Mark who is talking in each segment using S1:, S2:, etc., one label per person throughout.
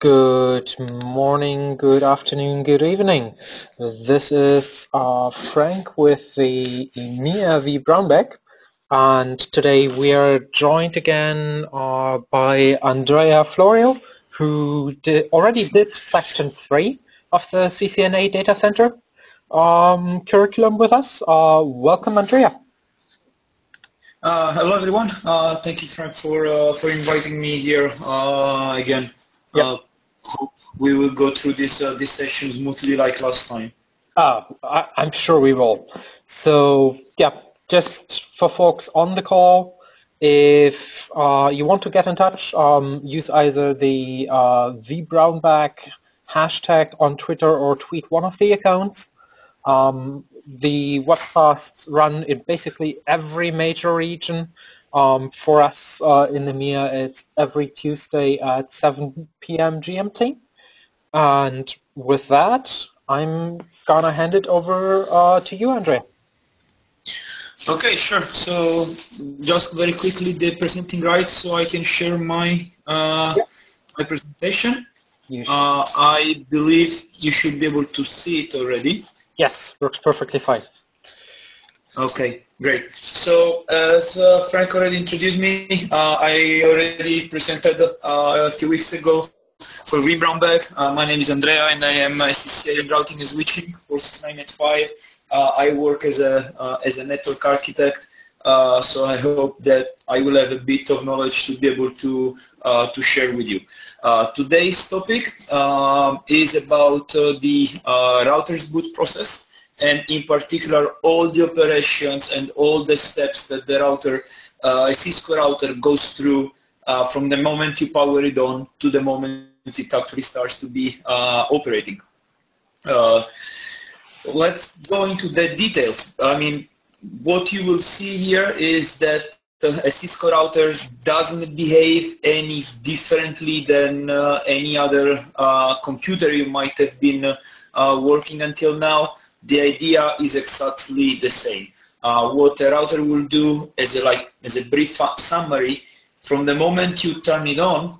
S1: Good morning, good afternoon, good evening. This is uh, Frank with the EMEA vBrownBag and today we are joined again uh, by Andrea Florio who did, already did section 3 of the CCNA data center um, curriculum with us. Uh, welcome Andrea.
S2: Uh, hello everyone. Uh, thank you Frank for uh, for inviting me here uh, again.
S1: Yep.
S2: We will go through this uh, this session smoothly like last time.
S1: Uh, I, I'm sure we will. So yeah, just for folks on the call, if uh, you want to get in touch, um, use either the uh, vBrownBag hashtag on Twitter or tweet one of the accounts. Um, the webcasts run in basically every major region. Um, for us uh, in EMEA, it's every Tuesday at 7 p.m. GMT. And with that, I'm gonna hand it over uh, to you, Andre.
S2: Okay, sure. So just very quickly the presenting rights so I can share my uh,
S1: Yep.
S2: my presentation. Uh, I believe you should be able to see it already.
S1: yes, works perfectly fine.
S2: Okay, great. So as uh, Frank already introduced me, uh, I already presented uh, a few weeks ago for vBrownBag. Uh, my name is Andrea and I am a in routing and switching for 6985. Uh, I work as a, uh, as a network architect, uh, so I hope that I will have a bit of knowledge to be able to, to share with you. Today's topic um, is about the routers boot process and in particular all the operations and all the steps that the router, uh, a Cisco router goes through uh, from the moment you power it on to the moment it actually starts to be uh, operating. Uh, let's go into the details. I mean, what you will see here is that a Cisco router doesn't behave any differently than uh, any other uh, computer you might have been uh, working until now. The idea is exactly the same. Uh, what a router will do as a, like, as a brief summary, from the moment you turn it on,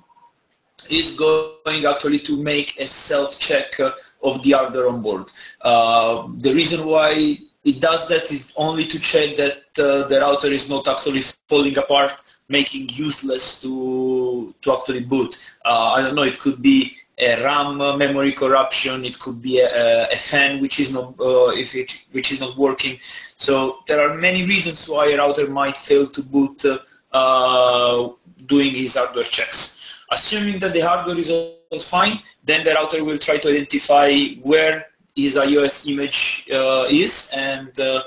S2: is going actually to make a self-check uh, of the hardware on board. Uh, the reason why it does that is only to check that uh, the router is not actually falling apart, making useless to to actually boot. Uh, I don't know. It could be a RAM memory corruption. It could be a, a fan which is not uh, if it which is not working. So there are many reasons why a router might fail to boot uh, doing his hardware checks. Assuming that the hardware is all fine, then the router will try to identify where his IOS image uh, is and uh,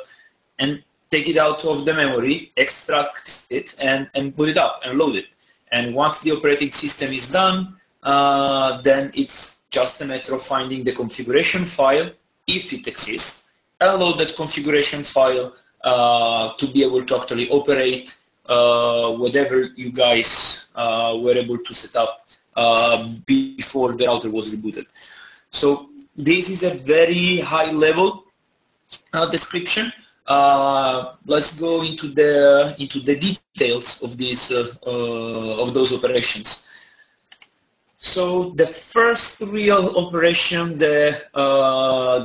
S2: and take it out of the memory, extract it, and, and put it up and load it. And once the operating system is done, uh, then it's just a matter of finding the configuration file, if it exists, load that configuration file uh, to be able to actually operate uh, whatever you guys uh, were able to set up uh, before the router was rebooted. So this is a very high level uh, description. Uh, let's go into the into the details of these uh, of those operations. So the first real operation the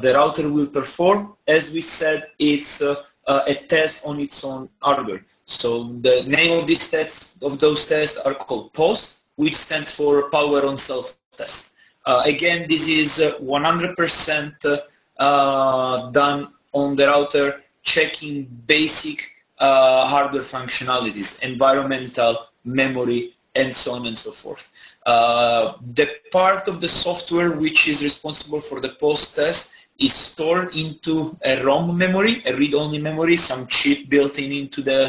S2: the router will perform, as we said, it's a test on its own hardware. So the name of these tests, of those tests are called POST, which stands for Power on Self Test. Uh, again, this is 100% uh, uh, done on the router, checking basic uh, hardware functionalities, environmental, memory, and so on and so forth. Uh, the part of the software which is responsible for the post test is stored into a ROM memory, a read-only memory, some chip built in into the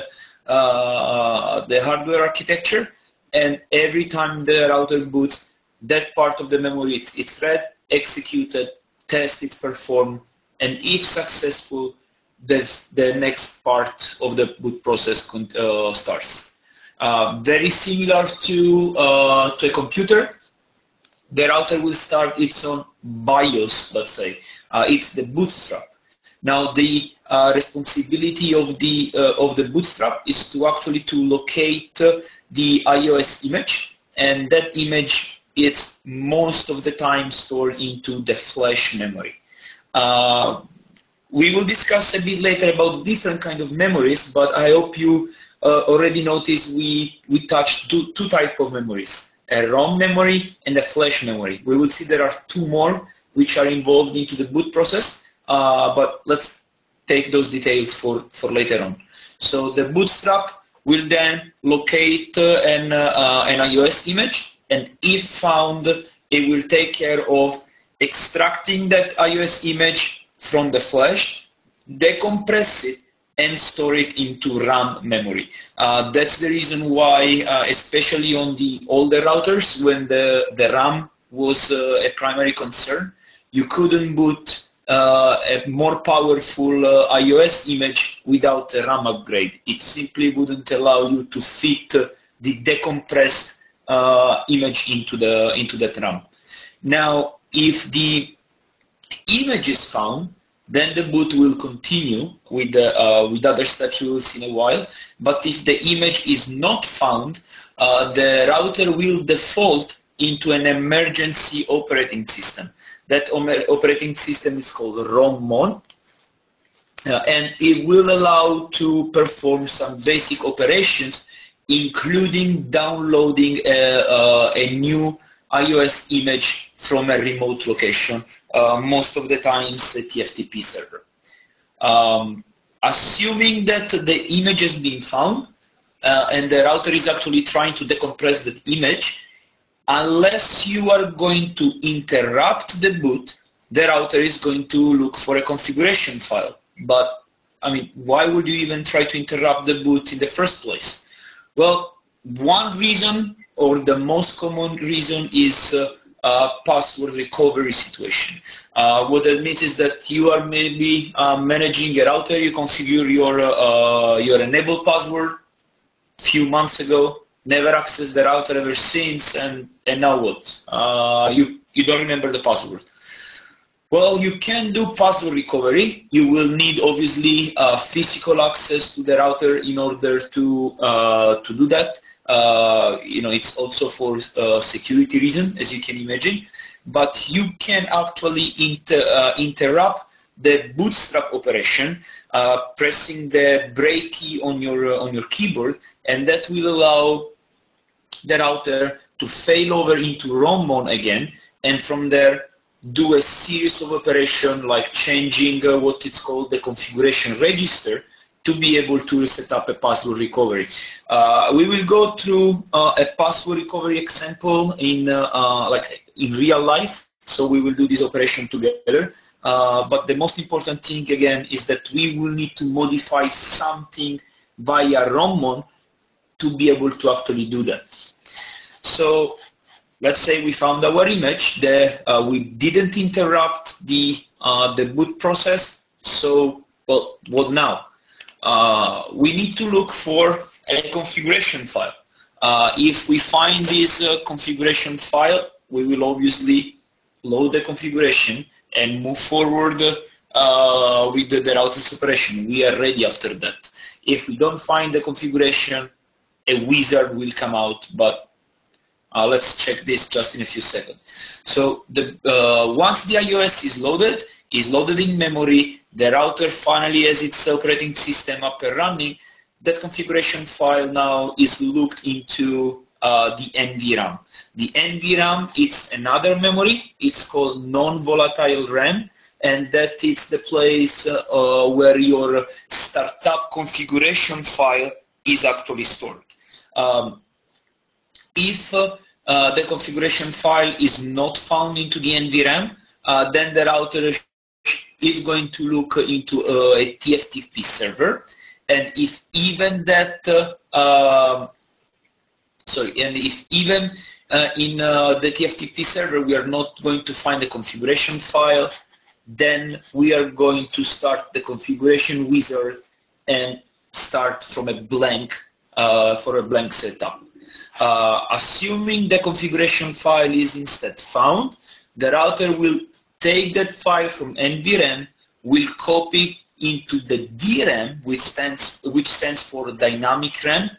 S2: uh, the hardware architecture, and every time the router boots, that part of the memory it's, it's read, executed, test tested, performed, and if successful, the, the next part of the boot process uh, starts. Uh, very similar to, uh, to a computer, the router will start its own BIOS, let's say. Uh, it's the bootstrap. Now the uh, responsibility of the uh, of the bootstrap is to actually to locate the IOS image, and that image it's most of the time stored into the flash memory. We will discuss a bit later about different kind of memories, but I hope you uh, already noticed we, we touched two, two type of memories, a ROM memory and a flash memory. We will see there are two more which are involved into the boot process, uh, but let's take those details for, for later on. So the bootstrap will then locate uh, an, uh, an IOS image and if found, it will take care of extracting that IOS image from the flash, decompress it, and store it into RAM memory. Uh, that's the reason why, uh, especially on the older routers, when the, the RAM was uh, a primary concern, you couldn't boot uh, a more powerful uh, IOS image without a RAM upgrade. It simply wouldn't allow you to fit the decompressed uh, image into the into that RAM. Now, if the image is found, then the boot will continue with the, uh, with other steps we will see in a while. But if the image is not found, uh, the router will default into an emergency operating system. That operating system is called ROMmon, uh, and it will allow to perform some basic operations, including downloading a, uh, a new IOS image from a remote location, uh, most of the times a TFTP server. Um, assuming that the image has been found uh, and the router is actually trying to decompress that image, unless you are going to interrupt the boot, the router is going to look for a configuration file. But I mean, why would you even try to interrupt the boot in the first place? Well, one reason or the most common reason is uh, uh, password recovery situation. Uh, what that means is that you are maybe uh, managing a router, you configure your, uh, your enable password a few months ago, never accessed the router ever since, and, and now what? Uh, you, you don't remember the password. Well, you can do password recovery. You will need obviously uh, physical access to the router in order to uh, to do that. Uh, you know, it's also for uh, security reason, as you can imagine. But you can actually inter uh, interrupt the bootstrap operation, uh, pressing the break key on your on your keyboard, and that will allow the router to fail over into ROMmon again, and from there do a series of operations like changing uh, what it's called the configuration register to be able to set up a password recovery. Uh, we will go through uh, a password recovery example in uh, uh, like in real life. So we will do this operation together. Uh, but the most important thing again is that we will need to modify something via ROMmon to be able to actually do that. So let's say we found our image, the, uh, we didn't interrupt the, the boot process, so well, what now? Uh, we need to look for a configuration file. Uh, if we find this uh, configuration file, we will obviously load the configuration and move forward uh, with the, the router's operation. We are ready after that. If we don't find the configuration, a wizard will come out, but uh, let's check this just in a few seconds. So the, uh, once the IOS is loaded, is loaded in memory, the router finally has its operating system up and running, that configuration file now is looked into uh, the NVRAM. The NVRAM, it's another memory. It's called non-volatile RAM, and that is the place uh, uh, where your startup configuration file is actually stored. Um, if uh, the configuration file is not found into the NVRAM, uh, then the router is going to look into uh, a TFTP server. And if even that, um, sorry, and if even uh, in uh, the TFTP server we are not going to find the configuration file, then we are going to start the configuration wizard and start from a blank uh, for a blank setup. Uh, assuming the configuration file is instead found, the router will take that file from NVRAM, will copy into the DRAM, which stands, which stands for dynamic RAM,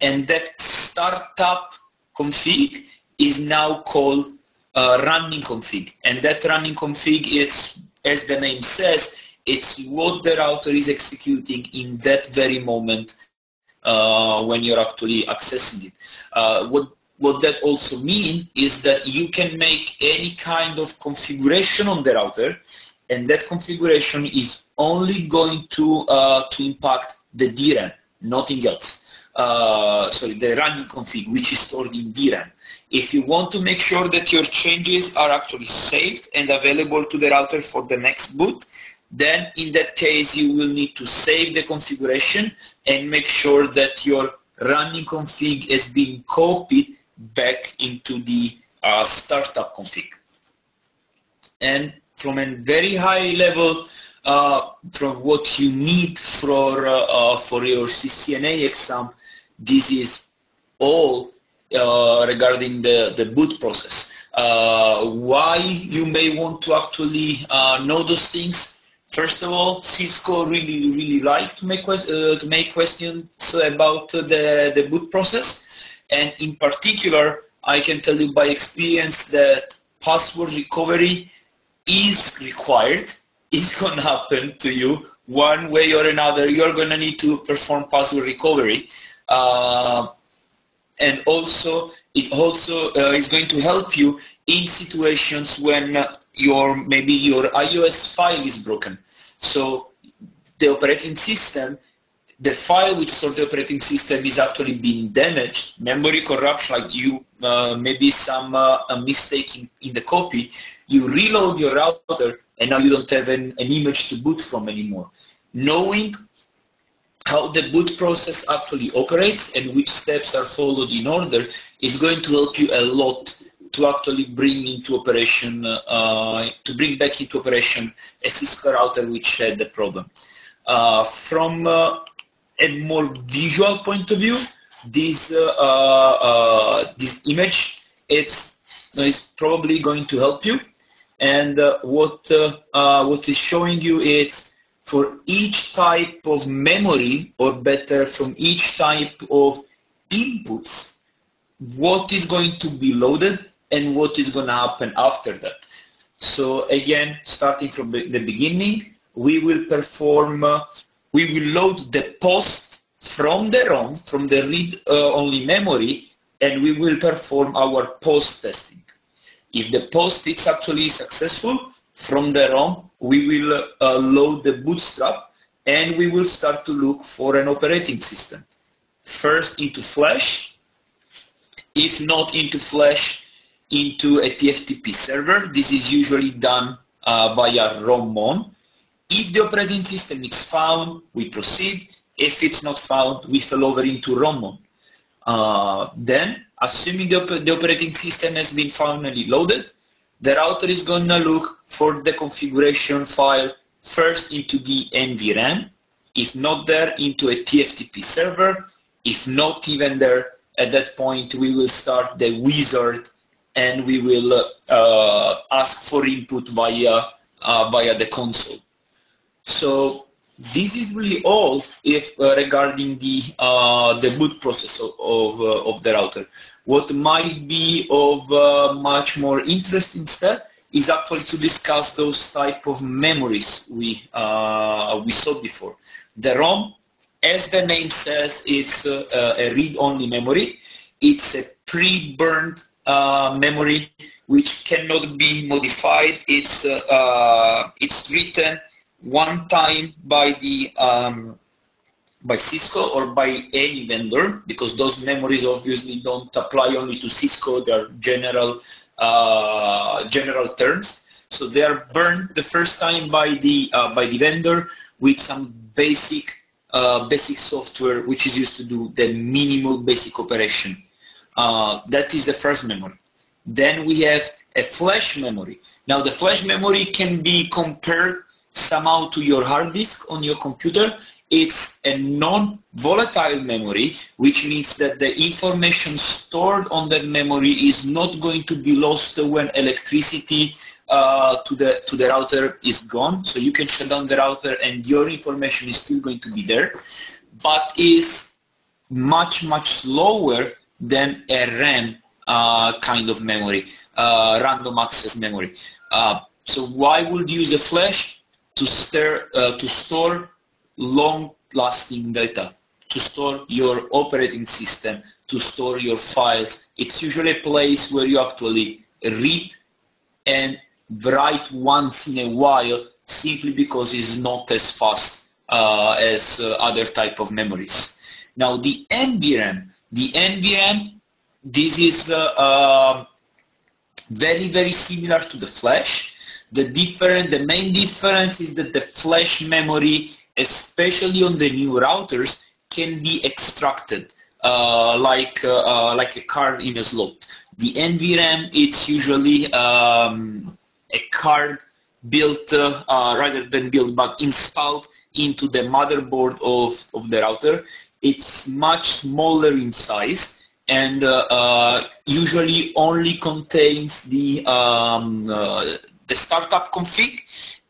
S2: and that startup config is now called uh, running config. And that running config is, as the name says, it's what the router is executing in that very moment uh, when you're actually accessing it. Uh, what what that also means is that you can make any kind of configuration on the router and that configuration is only going to uh, to impact the DRAM, nothing else. Uh, sorry, the running config, which is stored in DRAM. If you want to make sure that your changes are actually saved and available to the router for the next boot, then in that case you will need to save the configuration and make sure that your running config has been copied back into the uh, startup config. And from a very high level, uh, from what you need for uh, uh for your CCNA exam, this is all uh, regarding the, the boot process. Uh, why you may want to actually know those things First of all, Cisco really, really like to make, uh, to make questions about the, the boot process. And in particular, I can tell you by experience that password recovery is required. It's going to happen to you one way or another. You're going to need to perform password recovery. Uh, and also, it also uh, is going to help you in situations when your maybe your IOS file is broken. So the operating system the file which stored the operating system is actually being damaged, memory corruption, like you, uh, maybe some uh, mistake in, in, the copy, you reload your router and now you don't have an, an image to boot from anymore. Knowing how the boot process actually operates and which steps are followed in order is going to help you a lot to actually bring into operation, uh, to bring back into operation a Cisco router which had the problem. Uh, from uh, a more visual point of view, this uh, uh, this image it's is probably going to help you. And uh, what uh, what is showing you is for each type of memory, or better, from each type of inputs, what is going to be loaded and what is going to happen after that. So again, starting from the beginning, we will perform uh, we will load the post from the ROM, from the read-only memory, and we will perform our post testing. If the post is actually successful, from the ROM, we will uh, load the bootstrap and we will start to look for an operating system. First into Flash, if not into Flash, into a TFTP server. This is usually done uh, via ROMmon if the operating system is found, we proceed. If it's not found, we fall over into ROMmon. Uh, then, assuming the, the, operating system has been finally loaded, the router is going to look for the configuration file first into the NVRAM, if not there, into a TFTP server. If not even there, at that point, we will start the wizard and we will uh, ask for input via, uh, via the console. So this is really all if uh, regarding the uh, the boot process of of, uh, of, the router. What might be of uh, much more interest instead is actually to discuss those type of memories we uh, we saw before. The ROM, as the name says, it's uh, a read-only memory. It's a pre-burned memory which cannot be modified. It's it's written one time by the um, by Cisco or by any vendor because those memories obviously don't apply only to Cisco. They're general uh, general terms. So they are burned the first time by the uh, by the vendor with some basic uh, basic software which is used to do the minimal basic operation. Uh, that is the first memory. Then we have a flash memory. Now the flash memory can be compared somehow to your hard disk on your computer. It's a non-volatile memory, which means that the information stored on that memory is not going to be lost when electricity uh, to the to the router is gone. So you can shut down the router and your information is still going to be there, but is much much slower than a RAM uh, kind of memory, uh, random access memory. Uh, so why would you use a flash? To, stir, to store long-lasting data, to store your operating system, to store your files. It's usually a place where you actually read and write once in a while simply because it's not as fast uh, as uh, other type of memories. Now the NVRAM, the NVRAM, this is uh, um, very, very similar to the flash. The different, the main difference is that the flash memory, especially on the new routers, can be extracted uh, like uh, uh, like a card in a slot. The NVRAM, it's usually um, a card built uh, uh, rather than built but installed into the motherboard of, of the router. It's much smaller in size and uh, usually only contains the, um, the startup config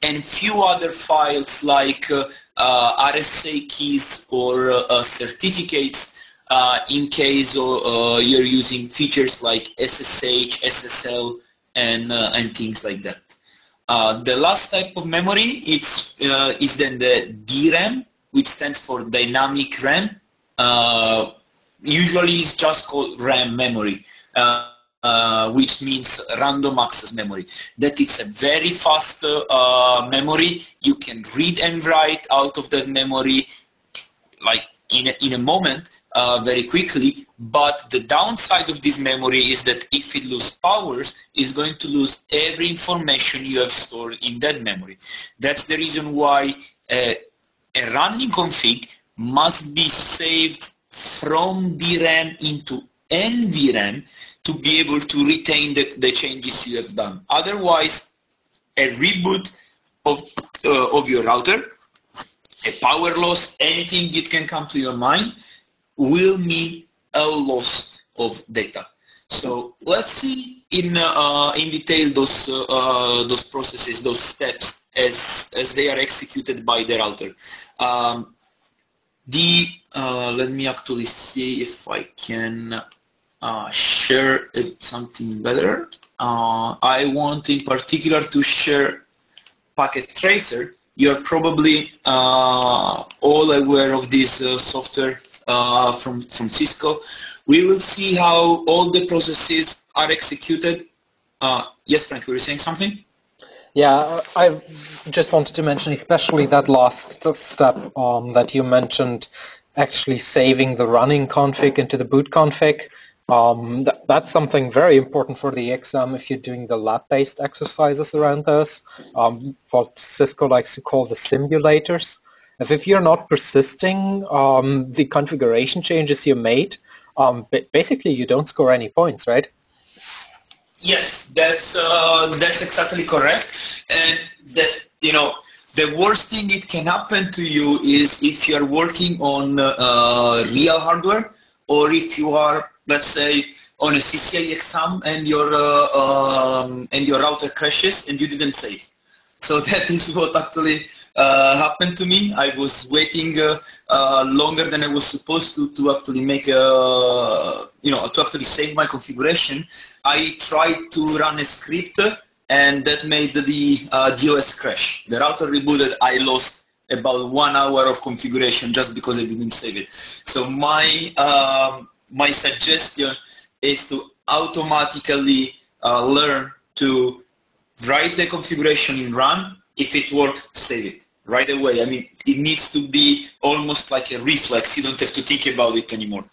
S2: and few other files like uh, uh, RSA keys or uh, uh certificates uh, in case uh, you're using features like SSH, SSL, and, and things like that. the last type of memory it's, is then the DRAM, which stands for Dynamic RAM. usually it's just called RAM memory. Uh, which means random access memory. That it's a very fast uh, memory. You can read and write out of that memory like in a, in a moment uh, very quickly. But the downside of this memory is that if it loses powers, it's going to lose every information you have stored in that memory. That's the reason why uh, a running config must be saved from DRAM into NVRAM to be able to retain the, the changes you have done. Otherwise, a reboot of, uh, of your router, a power loss, anything it can come to your mind, will mean a loss of data. So let's see in, uh, in detail those, uh, uh those processes, those steps as, as they are executed by the router. Um, the, uh, let me actually see if I can uh, share something better. Uh, I want in particular to share Packet Tracer. You're probably uh, all aware of this uh, software uh, from, from Cisco. We will see how all the processes are executed. Uh, yes, Frank, were you saying something?
S1: Yeah, I just wanted to mention especially that last step um, that you mentioned, actually saving the running config into the boot config. Um, th that's something very important for the exam if you're doing the lab-based exercises around this, um, what Cisco likes to call the simulators. If, if you're not persisting um, the configuration changes you made, um, basically you don't score any points, right?
S2: Yes, that's uh, that's exactly correct. And the, you know, the worst thing it can happen to you is if you're working on uh, real hardware or if you are let's say on a CCIE exam and your uh, um, and your router crashes and you didn't save. So that is what actually uh, happened to me. I was waiting uh, uh, longer than I was supposed to to actually make a you know to actually save my configuration. I tried to run a script and that made the uh, DOS crash. The router rebooted. I lost about one hour of configuration just because I didn't save it. So my um, my suggestion is to automatically uh, learn to write the configuration in run. If it works, save it right away. I mean, it needs to be almost like a reflex. You don't have to think about it anymore.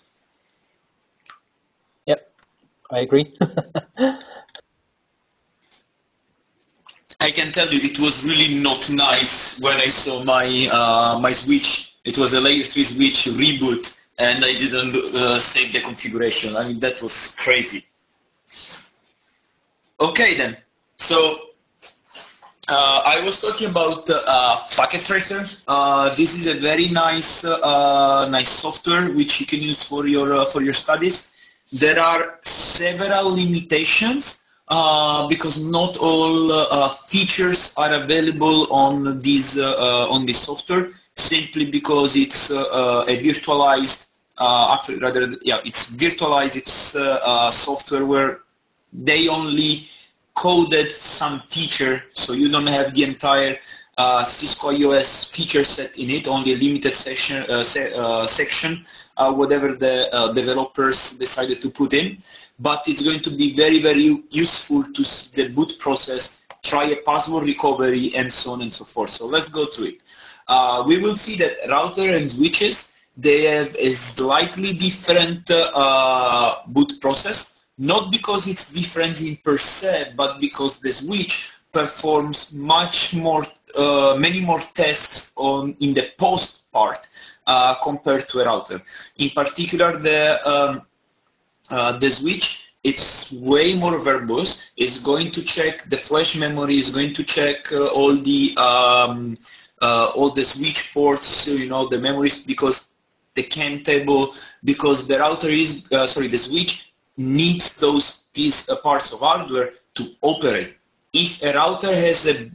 S1: Yep, I agree.
S2: I can tell you it was really not nice when I saw my uh, my switch. It was a layer 3 switch reboot and I didn't uh, save the configuration. I mean, that was crazy. Okay then, so uh, I was talking about uh, Packet Tracer. Uh, this is a very nice, uh, nice software which you can use for your uh, for your studies. There are several limitations uh, because not all features are available on this on this software. Simply because it's a virtualized actually rather, yeah, it's virtualized, it's uh, uh, software where they only coded some feature, so you don't have the entire uh, Cisco IOS feature set in it, only a limited section, uh, se uh, section uh, whatever the uh, developers decided to put in. But it's going to be very, very useful to see the boot process, try a password recovery, and so on and so forth. So let's go through it. Uh, we will see that router and switches, they have a slightly different boot process, not because it's different in per se, but because the switch performs much more, uh, many more tests on in the post part uh, compared to a router. In particular, the um, uh, the switch it's way more verbose. It's going to check the flash memory. It's going to check uh, all the um, uh, all the switch ports. You know the memories because the CAM table because the router is uh, sorry the switch needs those piece uh, parts of hardware to operate. If a router has a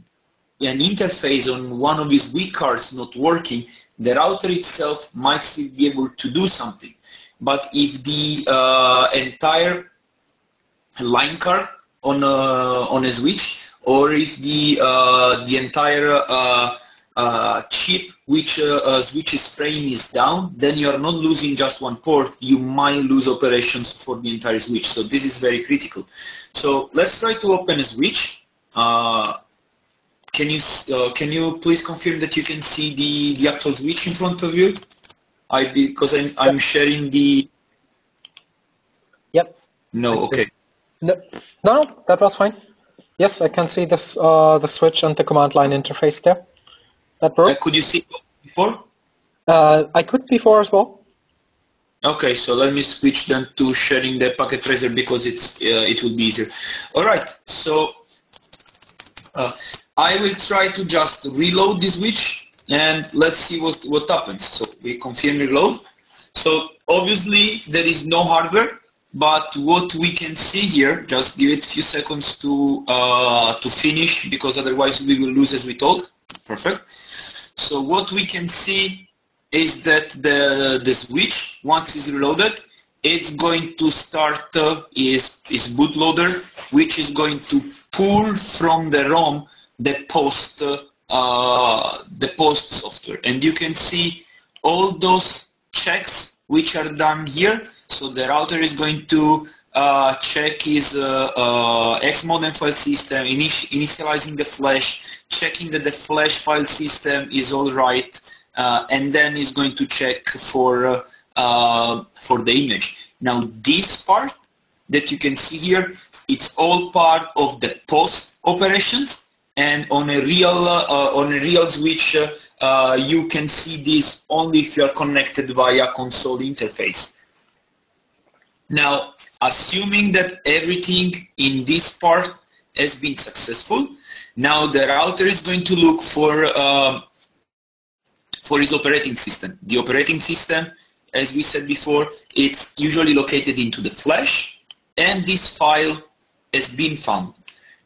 S2: an interface on one of his WIC cards not working, the router itself might still be able to do something. But if the uh, entire line card on a, on a switch, or if the uh, the entire uh, uh chip which uh, uh, switch's frame is down, then you are not losing just one port. You might lose operations for the entire switch. So this is very critical. So let's try to open a switch. Can you uh, can you please confirm that you can see the the actual switch in front of you? I because I'm I'm sharing the.
S1: Yep.
S2: No. Okay.
S1: No, no, that was fine. Yes, I can see this uh, the switch and the command line interface there. That worked.
S2: Uh, could you see before?
S1: Uh, I could before as well.
S2: Okay, so let me switch then to sharing the packet tracer because it's uh, it will be easier. All right, so uh, I will try to just reload this switch and let's see what, what happens. So we confirm reload. So obviously there is no hardware, but what we can see here, just give it a few seconds to, uh, to finish because otherwise we will lose as we told. Perfect. So what we can see is that the, the switch, once it's reloaded, it's going to start uh, is, is bootloader, which is going to pull from the ROM the post uh, the post software. And you can see all those checks which are done here. So the router is going to uh, check is uh, uh, X modem file system, initializing the flash, checking that the flash file system is all right, uh, and then is going to check for uh, for the image. Now this part that you can see here, it's all part of the post operations and on a real uh, on a real switch uh, you can see this only if you are connected via console interface. Now, assuming that everything in this part has been successful, now the router is going to look for uh, for his operating system. The operating system, as we said before, it's usually located into the flash, and this file has been found.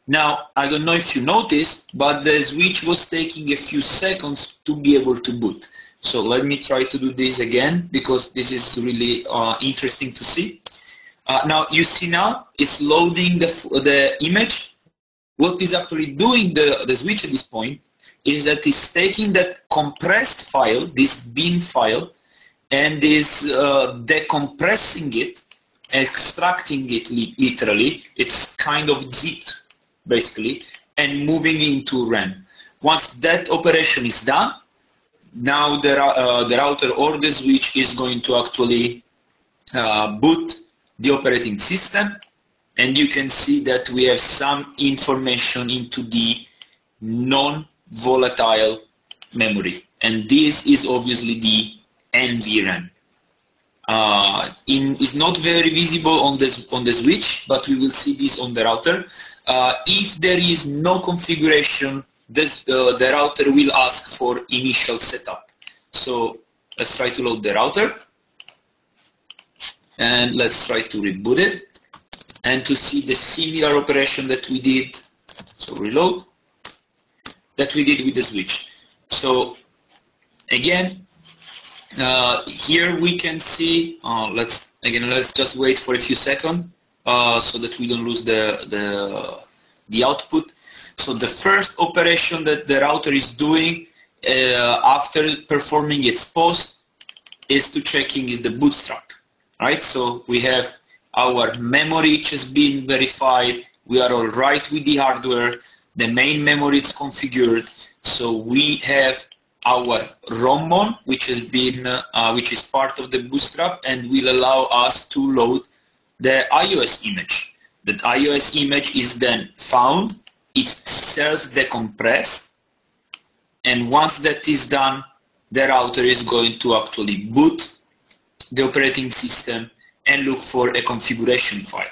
S2: Now, I don't know if you noticed, but the switch was taking a few seconds to be able to boot. So let me try to do this again because this is really uh, interesting to see. Uh, now you see now it's loading the, the image. What is actually doing the, the switch at this point is that it's taking that compressed file, this bin file, and is uh, decompressing it, extracting it li literally. It's kind of zipped basically, and moving into RAM. Once that operation is done, now the, uh, the router or the switch is going to actually uh, boot the operating system and you can see that we have some information into the non-volatile memory and this is obviously the NVRAM. Uh, in, is not very visible on this on the switch, but we will see this on the router. Uh, if there is no configuration, this, uh, the router will ask for initial setup. So let's try to load the router and let's try to reboot it and to see the similar operation that we did, so reload, that we did with the switch. So again, uh, here we can see, uh, let's again, let's just wait for a few seconds uh, so that we don't lose the, the, the output. So the first operation that the router is doing uh, after performing its post is to checking is the bootstrap, right? So we have our memory which has been verified, we are all right with the hardware, the main memory is configured, so we have our ROMMON, which has been, uh, which is part of the Bootstrap and will allow us to load the IOS image. That IOS image is then found, it's self-decompressed, and once that is done, the router is going to actually boot the operating system and look for a configuration file.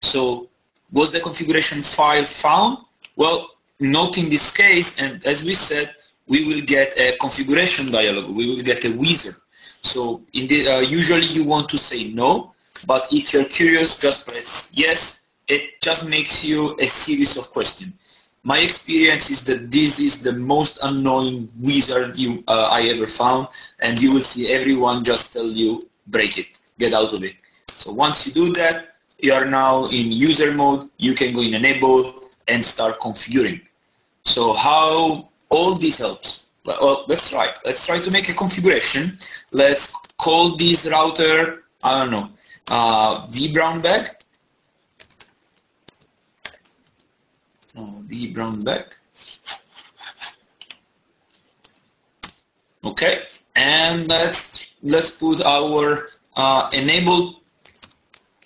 S2: So was the configuration file found? Well, not in this case, and as we said, we will get a configuration dialog. We will get a wizard. So the, uh, usually you want to say no, but if you're curious, just press yes. It just makes you a series of questions. My experience is that this is the most annoying wizard you, uh, I ever found, and you will see everyone just tell you, break it, get out of it. So once you do that, you are now in user mode, you can go in enable and start configuring. So how all this helps. Well, let's try. Let's try to make a configuration. Let's call this router, I don't know, uh, vBrownBag. Oh, vBrownBag. Okay, and let's let's put our uh, enable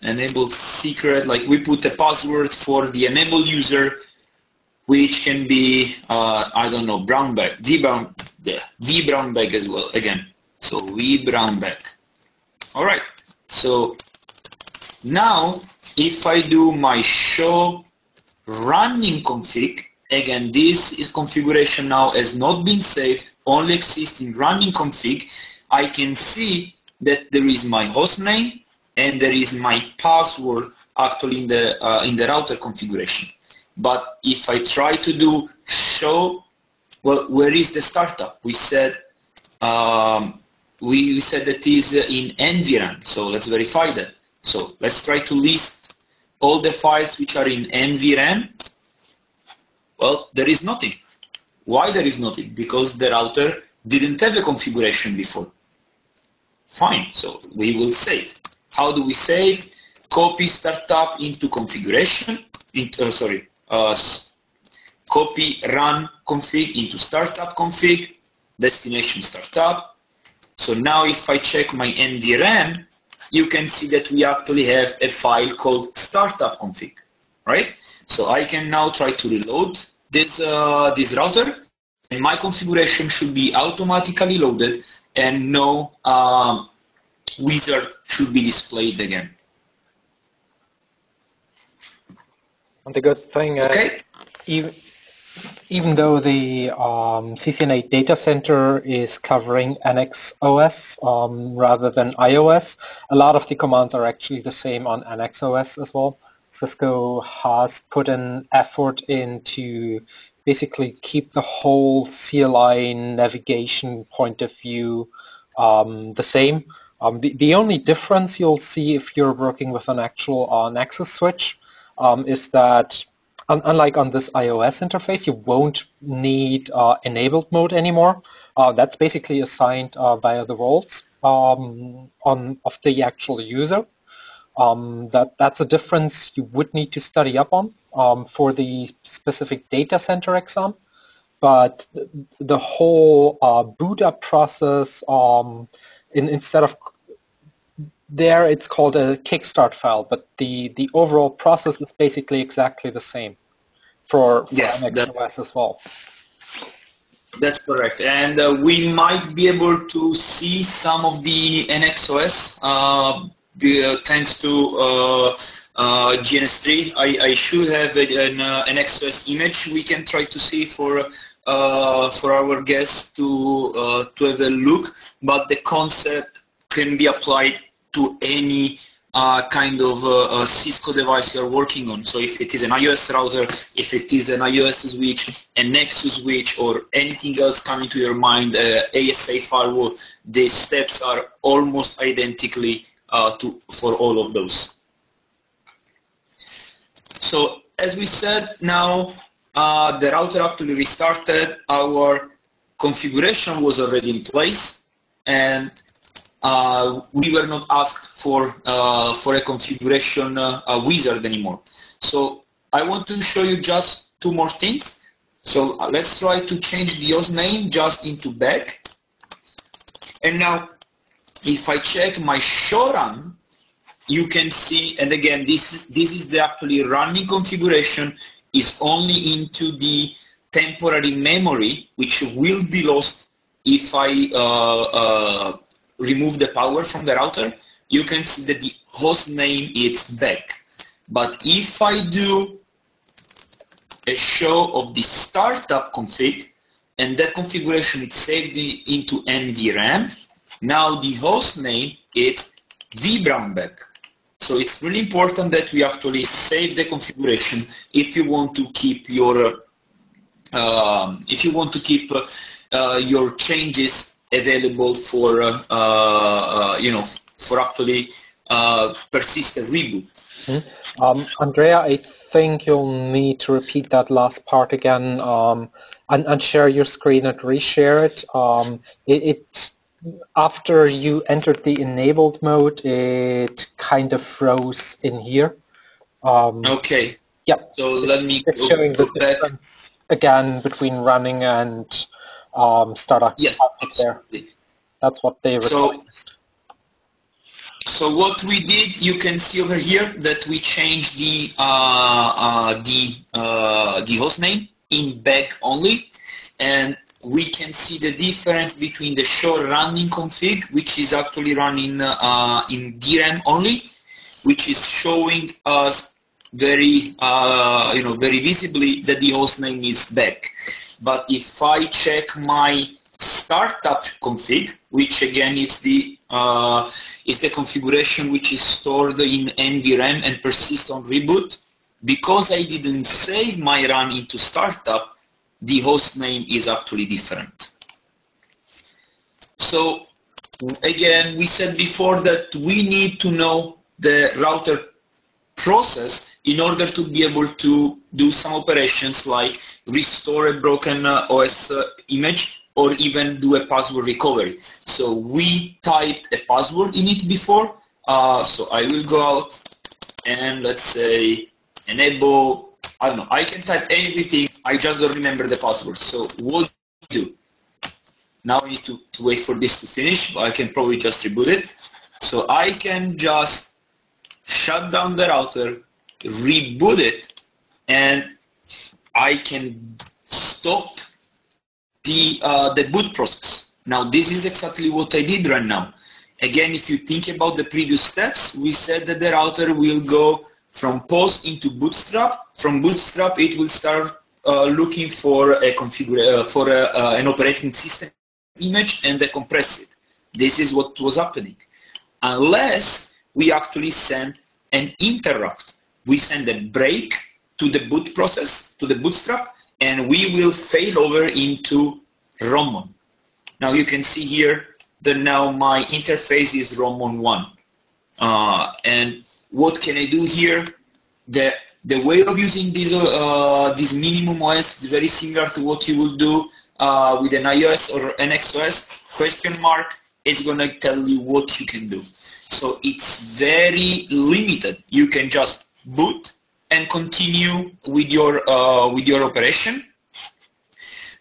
S2: enable secret. Like we put a password for the enable user which can be, uh, I don't know, brown bag, V brown, yeah, V brown bag as well, again. So V brown bag. All right, so now if I do my show running config, again, this is configuration now has not been saved, only exists in running config. I can see that there is my host name and there is my password actually in the, uh, in the router configuration. But if I try to do show, well, where is the startup? We said um, we, we said that is in NVRAM, so let's verify that. So let's try to list all the files which are in NVRAM. Well, there is nothing. Why there is nothing? Because the router didn't have a configuration before. Fine, so we will save. How do we save? Copy startup into configuration, into, uh, sorry, uh, copy run config into startup config, destination startup. So now if I check my NVRAM, you can see that we actually have a file called startup config, right? So I can now try to reload this, uh, this router and my configuration should be automatically loaded and no um, wizard should be displayed again.
S1: And the good thing
S2: okay.
S1: even, even though the um, CCNA data center is covering NX OS um, rather than IOS, a lot of the commands are actually the same on NX OS as well. Cisco has put an effort into basically keep the whole CLI navigation point of view um, the same. Um, the, the only difference you'll see if you're working with an actual uh, Nexus switch um, is that un unlike on this IOS interface, you won't need uh, enabled mode anymore. Uh, that's basically assigned via the roles on of the actual user. Um, that that's a difference you would need to study up on um, for the specific data center exam. But the whole uh, boot up process, um, in, instead of there it's called a kickstart file, but the, the overall process is basically exactly the same for, for
S2: yes,
S1: NXOS as well.
S2: That's correct. And uh, we might be able to see some of the NXOS uh, uh, thanks to uh, uh GNS3. I, I, should have an, uh, an NXOS image we can try to see for uh, for our guests to to have a look, but the concept can be applied to any uh, kind of uh, Cisco device you're working on. So if it is an IOS router, if it is an IOS switch, a Nexus switch, or anything else coming to your mind, uh, ASA firewall, the steps are almost identically uh, to, for all of those. So as we said, now uh, the router actually restarted. Our configuration was already in place, and uh, we were not asked for uh, for a configuration uh, wizard anymore. So I want to show you just two more things. So uh, let's try to change the host name just into back. And now if I check my show run, you can see, and again, this is, this is the actually running configuration is only into the temporary memory, which will be lost if I uh, uh, remove the power from the router. You can see that the host name is back. But if I do a show of the startup config, and that configuration is saved into NVRAM, now the host name is vBrownBag. So it's really important that we actually save the configuration if you want to keep your um, if you want to keep uh, uh, your changes available for uh, uh you know for actually uh, persistent reboot.
S1: Mm-hmm. Um, Andrea, I think you'll need to repeat that last part again um, and, and, share your screen and reshare it. Um, it, it after you entered the enabled mode, it kind of froze in here.
S2: Um, okay.
S1: Yep.
S2: So let me
S1: it's go, showing go the back. difference again between running and um, startup.
S2: Yes, absolutely.
S1: That's what they requested.
S2: So, so what we did, you can see over here that we changed the uh, uh, the uh, the host name in back only, and we can see the difference between the show running config, which is actually running uh, in DRAM only, which is showing us very, uh, you know, very visibly that the host name is back. But if I check my startup config, which again is the uh, is the configuration which is stored in NVRAM and persists on reboot, because I didn't save my run into startup, the host name is actually different. So again, we said before that we need to know the router process in order to be able to do some operations like restore a broken uh, OS uh, image or even do a password recovery. So we typed a password in it before. Uh, so I will go out and let's say enable I don't know, I can type anything, I just don't remember the password. So what do do? Now I need to, to wait for this to finish, but I can probably just reboot it. So I can just shut down the router, reboot it, and I can stop the, uh, the boot process. Now this is exactly what I did right now. Again, if you think about the previous steps, we said that the router will go from POST into Bootstrap. From Bootstrap, it will start looking for a configure uh, for a, uh, an operating system image and they compress it. This is what was happening. Unless we actually send an interrupt. We send a break to the boot process, to the bootstrap, and we will fail over into ROMmon. Now you can see here that now my interface is ROMmon 1. Uh, and what can I do here? The, the way of using this, uh, this minimum OS is very similar to what you will do uh, with an IOS or an XOS. Question mark is going to tell you what you can do. So it's very limited. You can just boot and continue with your, uh, with your operation.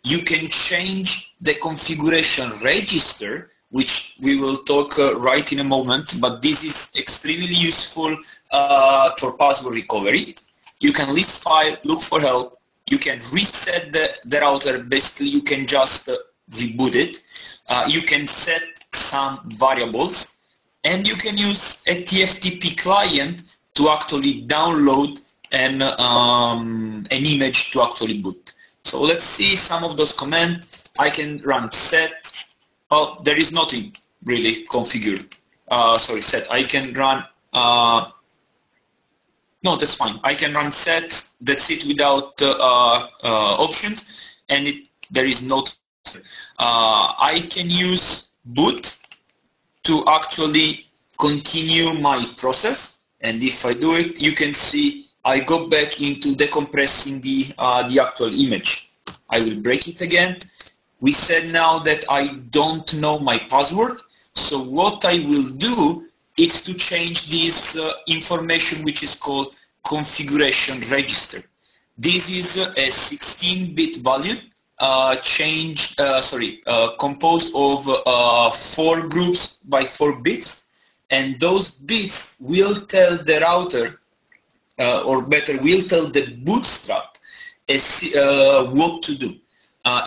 S2: You can change the configuration register which we will talk uh, right in a moment, but this is extremely useful uh, for password recovery. You can list file, look for help, you can reset the, the router, basically you can just uh, reboot it. Uh, you can set some variables and you can use a TFTP client to actually download an, um, an image to actually boot. So let's see some of those commands. I can run set Oh, there is nothing really configured. Uh, sorry, set. I can run uh, no, that's fine. I can run set, that's it without uh, uh, options, and it, there is no. Uh, I can use boot to actually continue my process, and if I do it, you can see I go back into decompressing the uh, the actual image. I will break it again. We said now that I don't know my password, so what I will do is to change this uh, information which is called configuration register. This is a 16-bit value uh, uh, sorry, uh, composed of uh, four groups by four bits, and those bits will tell the router, uh, or better, will tell the bootstrap what to do.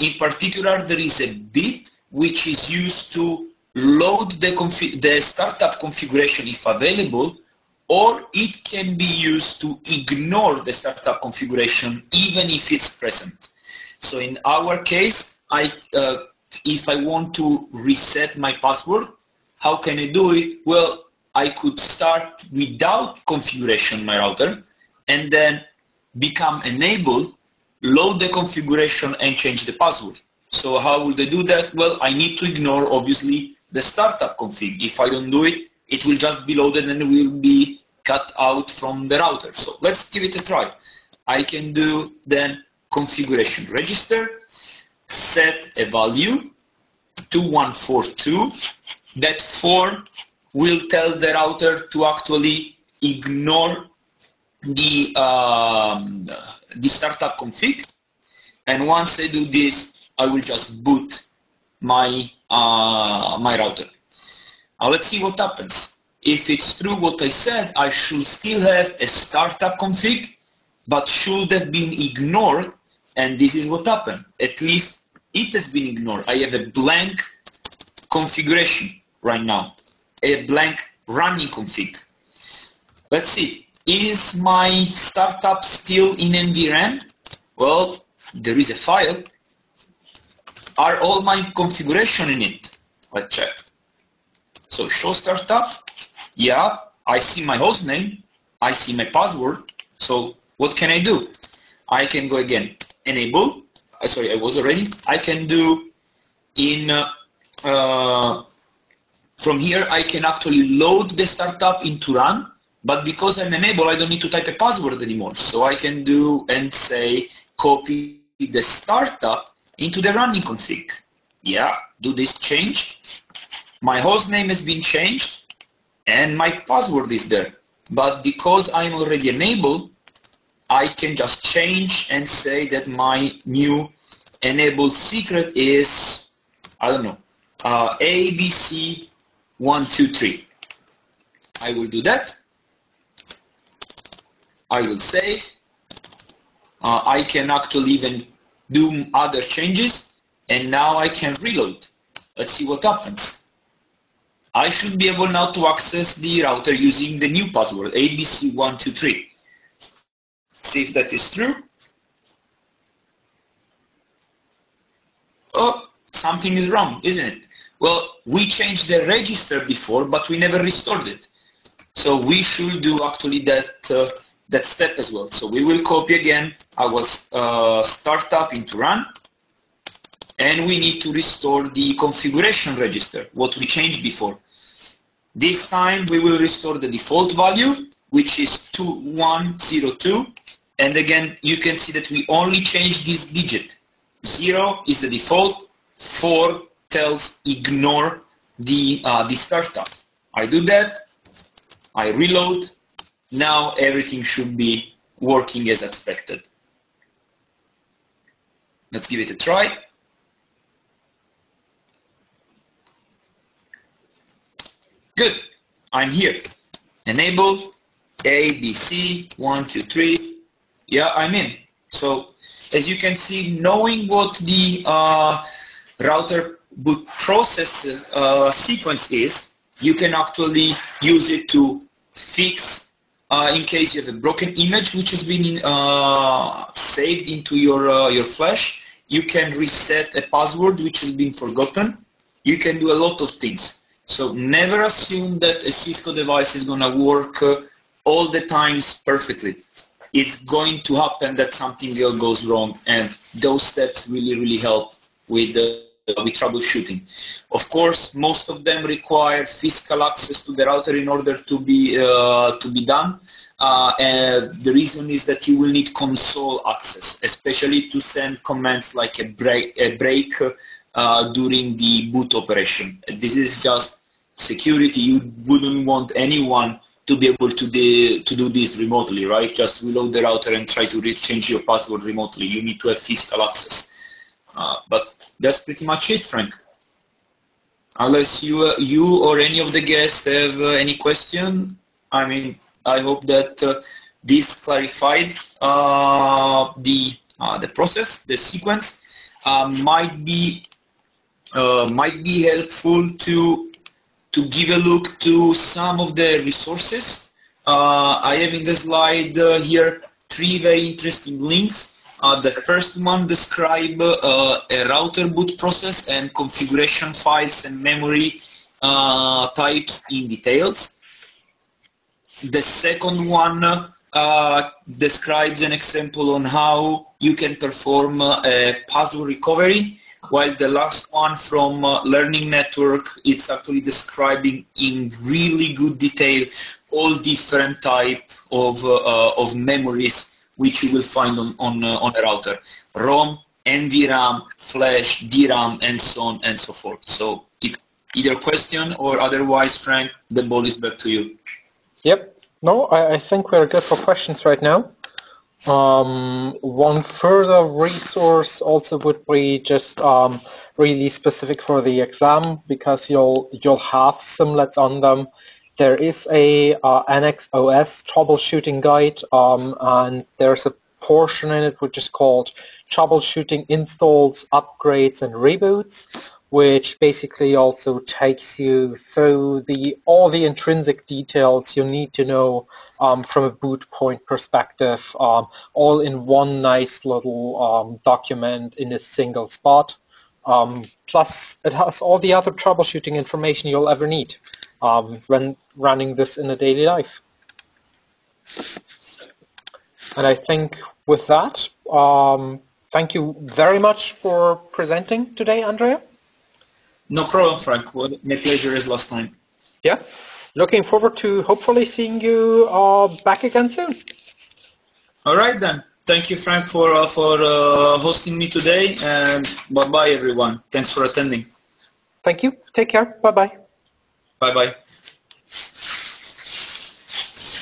S2: in particular, there is a bit which is used to load the, the startup configuration if available, or it can be used to ignore the startup configuration even if it's present. So in our case, I, uh, if I want to reset my password, how can I do it? Well, I could start without configuration my router and then become enabled, load the configuration and change the password. So how will they do that? Well, I need to ignore obviously the startup config. If I don't do it, it will just be loaded and will be cut out from the router. So let's give it a try. I can do then configuration register, set a value 2142. That 4 will tell the router to actually ignore the, um, the startup config. And once I do this, I will just boot my uh, my router. Now let's see what happens. If it's true what I said, I should still have a startup config, but should have been ignored, and this is what happened. At least it has been ignored. I have a blank configuration right now, a blank running config. Let's see, is my startup still in NVRAM? Well, there is a file, are all my configuration in it? Let's check. So show startup. Yeah, I see my host name. I see my password. So what can I do? I can go again, enable. Uh, sorry, I was already. I can do in, uh, uh, from here I can actually load the startup into run, but because I'm enabled, I don't need to type a password anymore. So I can do and say copy the startup into the running config. Yeah, do this change. My host name has been changed and my password is there. But because I'm already enabled, I can just change and say that my new enabled secret is, I don't know, uh, ABC123. I will do that. I will save. Uh, I can actually even do other changes, and now I can reload. Let's see what happens. I should be able now to access the router using the new password, ABC123. See if that is true. Oh, something is wrong, isn't it? Well, we changed the register before, but we never restored it. So we should do actually that uh, that step as well. So we will copy again our uh, startup into run and we need to restore the configuration register, what we changed before. This time we will restore the default value, which is 2102. And again, you can see that we only change this digit. Zero is the default, four tells ignore the, uh, the startup. I do that, I reload, now everything should be working as expected. Let's give it a try. Good, I'm here. Enable A, B, C, one, two, three. Yeah, I'm in. So as you can see, knowing what the uh, router boot process uh, sequence is, you can actually use it to fix uh, in case you have a broken image which has been uh, saved into your uh, your flash you can reset a password which has been forgotten you can do a lot of things So never assume that a Cisco device is going to work uh, all the times perfectly. It's going to happen that something goes wrong and those steps really, really help with, uh, with troubleshooting. Of course, most of them require physical access to the router in order to be, uh, to be done. Uh, and the reason is that you will need console access, especially to send commands like a break, a break uh, during the boot operation. This is just security. You wouldn't want anyone to be able to, de- to do this remotely, right? Just reload the router and try to re- change your password remotely. You need to have physical access. Uh, but that's pretty much it, Frank. Unless you, uh, you or any of the guests have uh, any question, I mean, I hope that uh, this clarified uh, the uh, the process, the sequence. might be might be helpful to to give a look to some of the resources. Uh, I have in the slide uh, here three very interesting links. Uh, the first one describe a router boot process and configuration files and memory types in details. The second one uh, describes an example on how you can perform uh, a password recovery, while the last one from uh, Learning Network, it's actually describing in really good detail all different type of, uh, of memories which you will find on, on, on a router. ROM, NVRAM, Flash, DRAM, and so on and so forth. So it's either question or otherwise, Frank, the ball is back to you.
S1: Yep. No, I, I think we're good for questions right now. Um, one further resource also would be just um, really specific for the exam because you'll you'll have simlets on them. There is a uh, NXOS troubleshooting guide um, and there's a portion in it which is called troubleshooting installs, upgrades and reboots which basically also takes you through the all the intrinsic details you need to know um, from a boot point perspective, um, all in one nice little um, document in a single spot. Um, plus, it has all the other troubleshooting information you'll ever need um, when running this in a daily life. And I think with that, um, thank you very much for presenting today, Andrea.
S2: No problem, Frank. my pleasure as last time.
S1: Yeah. Looking forward to hopefully seeing you uh, back again soon.
S2: All right then. Thank you, Frank, for uh, for uh, hosting me today, and bye bye, everyone. Thanks for attending.
S1: Thank you. Take care. Bye bye.
S2: Bye bye.